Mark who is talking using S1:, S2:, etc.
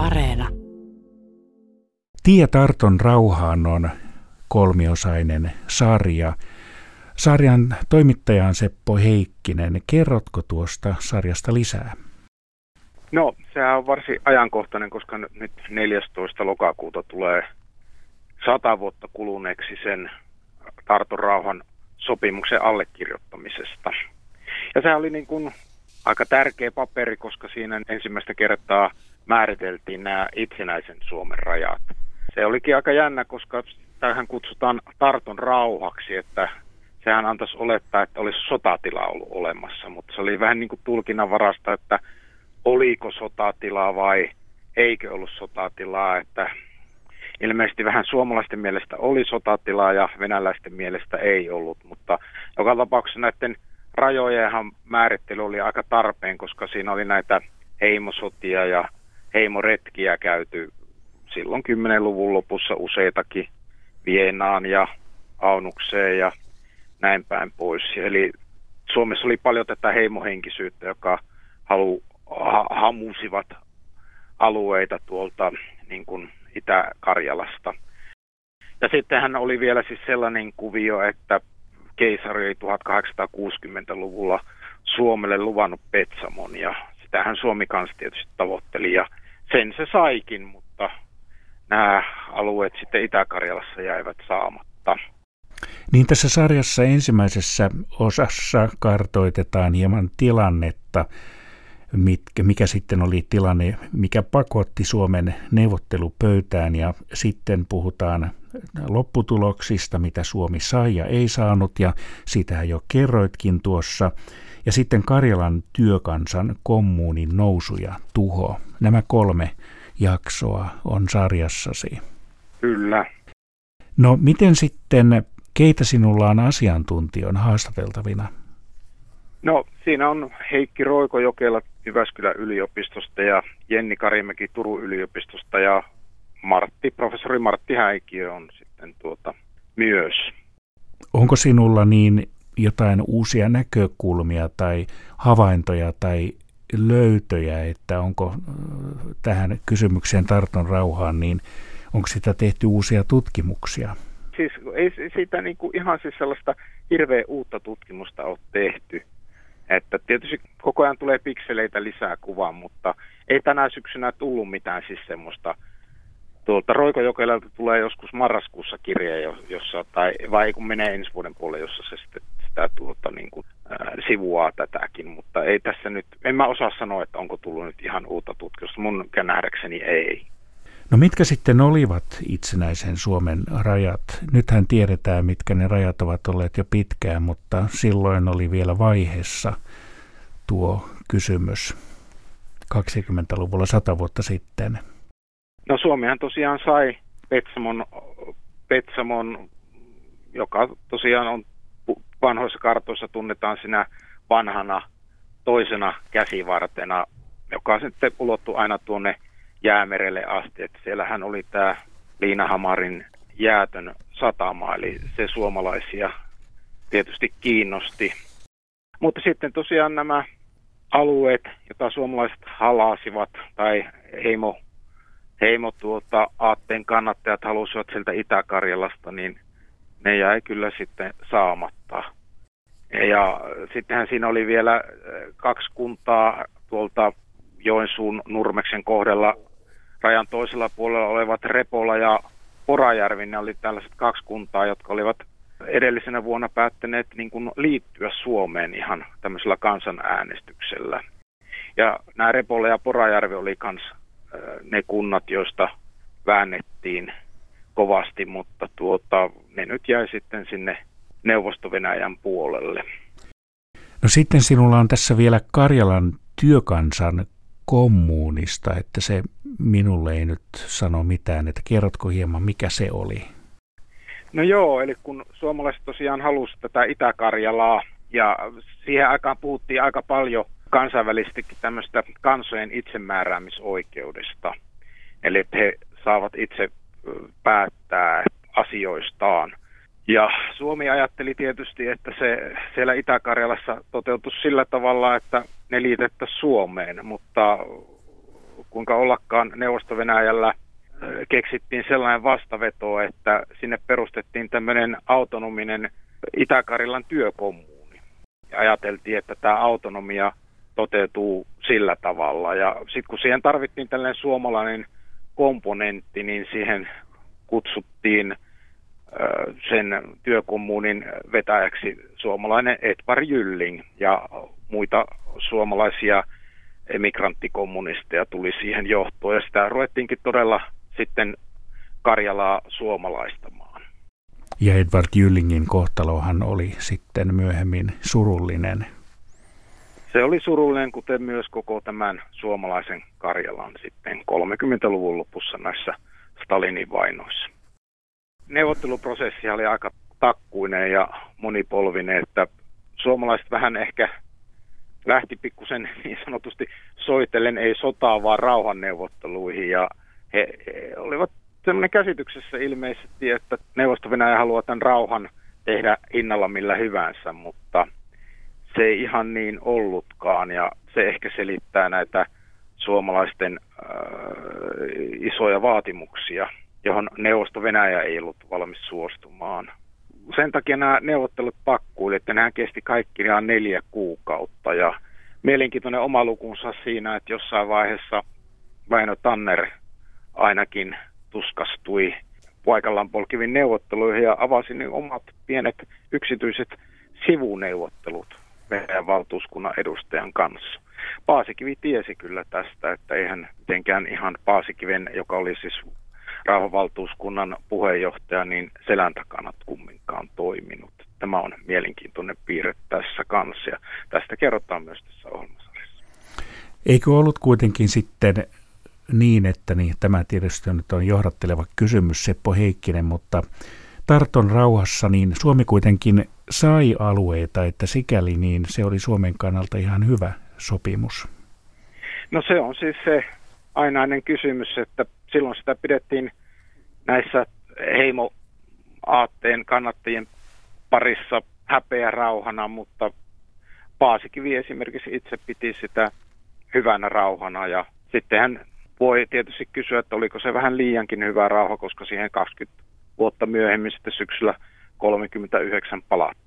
S1: Areena.
S2: Tie Tarton rauhaan on kolmiosainen sarja. Sarjan toimittaja on Seppo Heikkinen. Kerrotko tuosta sarjasta lisää?
S3: No, sehän on varsin ajankohtainen, koska nyt 14. lokakuuta tulee sata vuotta kuluneeksi sen Tarton rauhan sopimuksen allekirjoittamisesta. Ja se oli niin kuin aika tärkeä paperi, koska siinä ensimmäistä kertaa määriteltiin nämä itsenäisen Suomen rajat. Se olikin aika jännä, koska tähän kutsutaan Tarton rauhaksi, että sehän antaisi olettaa, että olisi sotatila ollut olemassa, mutta se oli vähän niin kuin tulkinnan varasta, että oliko sotatilaa vai eikö ollut sotatilaa, että ilmeisesti vähän suomalaisten mielestä oli sotatilaa ja venäläisten mielestä ei ollut, mutta joka tapauksessa näiden rajojenhan määrittely oli aika tarpeen, koska siinä oli näitä heimosotia ja heimoretkiä käyty silloin 10-luvun lopussa useitakin Vienaan ja Aunukseen ja näin päin pois. Eli Suomessa oli paljon tätä heimohenkisyyttä, joka halu, ha, hamusivat alueita tuolta niin kuin Itä-Karjalasta. Ja sittenhän oli vielä siis sellainen kuvio, että keisari oli 1860-luvulla Suomelle luvannut Petsamon ja sitähän Suomi kanssa tietysti tavoitteli ja sen se saikin, mutta nämä alueet sitten Itä-Karjalassa jäivät saamatta.
S2: Niin tässä sarjassa ensimmäisessä osassa kartoitetaan hieman tilannetta, mitkä, mikä sitten oli tilanne, mikä pakotti Suomen neuvottelupöytään ja sitten puhutaan lopputuloksista, mitä Suomi sai ja ei saanut ja sitähän jo kerroitkin tuossa. Ja sitten Karjalan työkansan kommuunin nousu ja tuho. Nämä kolme jaksoa on sarjassasi.
S3: Kyllä.
S2: No miten sitten, keitä sinulla on asiantuntijan haastateltavina?
S3: No siinä on Heikki Roikojokela Jyväskylän yliopistosta ja Jenni Karimäki Turun yliopistosta ja Martti, professori Martti Häikiö on sitten tuota myös.
S2: Onko sinulla niin jotain uusia näkökulmia tai havaintoja tai löytöjä, että onko tähän kysymykseen tarton rauhaan, niin onko sitä tehty uusia tutkimuksia?
S3: Siis ei siitä niin kuin ihan siis sellaista hirveän uutta tutkimusta ole tehty. Että tietysti koko ajan tulee pikseleitä lisää kuvaan, mutta ei tänä syksynä tullut mitään siis semmoista. Tuolta Roikojokelelta tulee joskus marraskuussa kirje, jossa, tai vai kun menee ensi vuoden puolelle, jossa se sitten sitä tuota, niin kuin, ää, sivuaa tätäkin, mutta ei tässä nyt, en mä osaa sanoa, että onko tullut nyt ihan uutta tutkimusta, mun nähdäkseni ei.
S2: No mitkä sitten olivat itsenäisen Suomen rajat? Nythän tiedetään, mitkä ne rajat ovat olleet jo pitkään, mutta silloin oli vielä vaiheessa tuo kysymys 20-luvulla sata vuotta sitten.
S3: No Suomihan tosiaan sai Petsamon, Petsamon joka tosiaan on vanhoissa kartoissa tunnetaan sinä vanhana toisena käsivartena, joka sitten ulottui aina tuonne jäämerelle asti. Että siellähän oli tämä Liinahamarin jäätön satama, eli se suomalaisia tietysti kiinnosti. Mutta sitten tosiaan nämä alueet, joita suomalaiset halasivat, tai heimo, heimo tuota, aatteen kannattajat halusivat sieltä Itä-Karjalasta, niin ne jäi kyllä sitten saamatta. Ja sittenhän siinä oli vielä äh, kaksi kuntaa tuolta Joensuun Nurmeksen kohdalla rajan toisella puolella olevat Repola ja Porajärvi, ne oli tällaiset kaksi kuntaa, jotka olivat edellisenä vuonna päättäneet niin kuin liittyä Suomeen ihan tämmöisellä kansanäänestyksellä. Ja nämä Repola ja Porajärvi oli äh, ne kunnat, joista väännettiin kovasti, mutta tuota, ne nyt jäi sitten sinne Neuvosto-Venäjän puolelle.
S2: No sitten sinulla on tässä vielä Karjalan työkansan kommuunista, että se minulle ei nyt sano mitään, että kerrotko hieman, mikä se oli?
S3: No joo, eli kun suomalaiset tosiaan halusi tätä Itä-Karjalaa, ja siihen aikaan puhuttiin aika paljon kansainvälisestikin tämmöistä kansojen itsemääräämisoikeudesta. Eli he saavat itse päättää asioistaan. Ja Suomi ajatteli tietysti, että se siellä Itä-Karjalassa toteutus sillä tavalla, että ne liitettäisiin Suomeen, mutta kuinka ollakaan Neuvosto-Venäjällä keksittiin sellainen vastaveto, että sinne perustettiin tämmöinen autonominen Itä-Karilan työkommuuni. Ja ajateltiin, että tämä autonomia toteutuu sillä tavalla. Ja sitten kun siihen tarvittiin tällainen suomalainen komponentti, niin siihen kutsuttiin sen työkommuunin vetäjäksi suomalainen Edvard Jylling ja muita suomalaisia emigranttikommunisteja tuli siihen johtoon ja sitä ruvettiinkin todella sitten Karjalaa suomalaistamaan.
S2: Ja Edward Jyllingin kohtalohan oli sitten myöhemmin surullinen.
S3: Se oli surullinen, kuten myös koko tämän suomalaisen Karjalan sitten 30-luvun lopussa näissä Stalinin vainoissa. Neuvotteluprosessi oli aika takkuinen ja monipolvinen, että suomalaiset vähän ehkä lähti pikkusen niin sanotusti soitellen ei sotaa, vaan rauhanneuvotteluihin ja he, he olivat sellainen käsityksessä ilmeisesti, että neuvosto haluaa tämän rauhan tehdä hinnalla millä hyvänsä, mutta se ei ihan niin ollutkaan ja se ehkä selittää näitä suomalaisten äh, isoja vaatimuksia, johon neuvosto Venäjä ei ollut valmis suostumaan. Sen takia nämä neuvottelut pakkuili, että nämä kesti kaikki ihan neljä kuukautta ja mielenkiintoinen oma lukunsa siinä, että jossain vaiheessa Väinö Tanner ainakin tuskastui paikallaan polkivin neuvotteluihin ja avasi ne omat pienet yksityiset sivuneuvottelut Venäjän valtuuskunnan edustajan kanssa. Paasikivi tiesi kyllä tästä, että eihän mitenkään ihan Paasikiven, joka oli siis rauhanvaltuuskunnan puheenjohtaja, niin selän takana kumminkaan toiminut. Tämä on mielenkiintoinen piirre tässä kanssa ja tästä kerrotaan myös tässä ohjelmasarjassa.
S2: Eikö ollut kuitenkin sitten niin, että niin, tämä tietysti nyt on johdatteleva kysymys Seppo Heikkinen, mutta Tarton rauhassa niin Suomi kuitenkin sai alueita, että sikäli niin se oli Suomen kannalta ihan hyvä sopimus.
S3: No se on siis se ainainen kysymys, että silloin sitä pidettiin näissä heimoaatteen kannattajien parissa häpeä rauhana, mutta Paasikivi esimerkiksi itse piti sitä hyvänä rauhana ja sittenhän voi tietysti kysyä, että oliko se vähän liiankin hyvä rauha, koska siihen 20 vuotta myöhemmin sitten syksyllä 39 palattiin.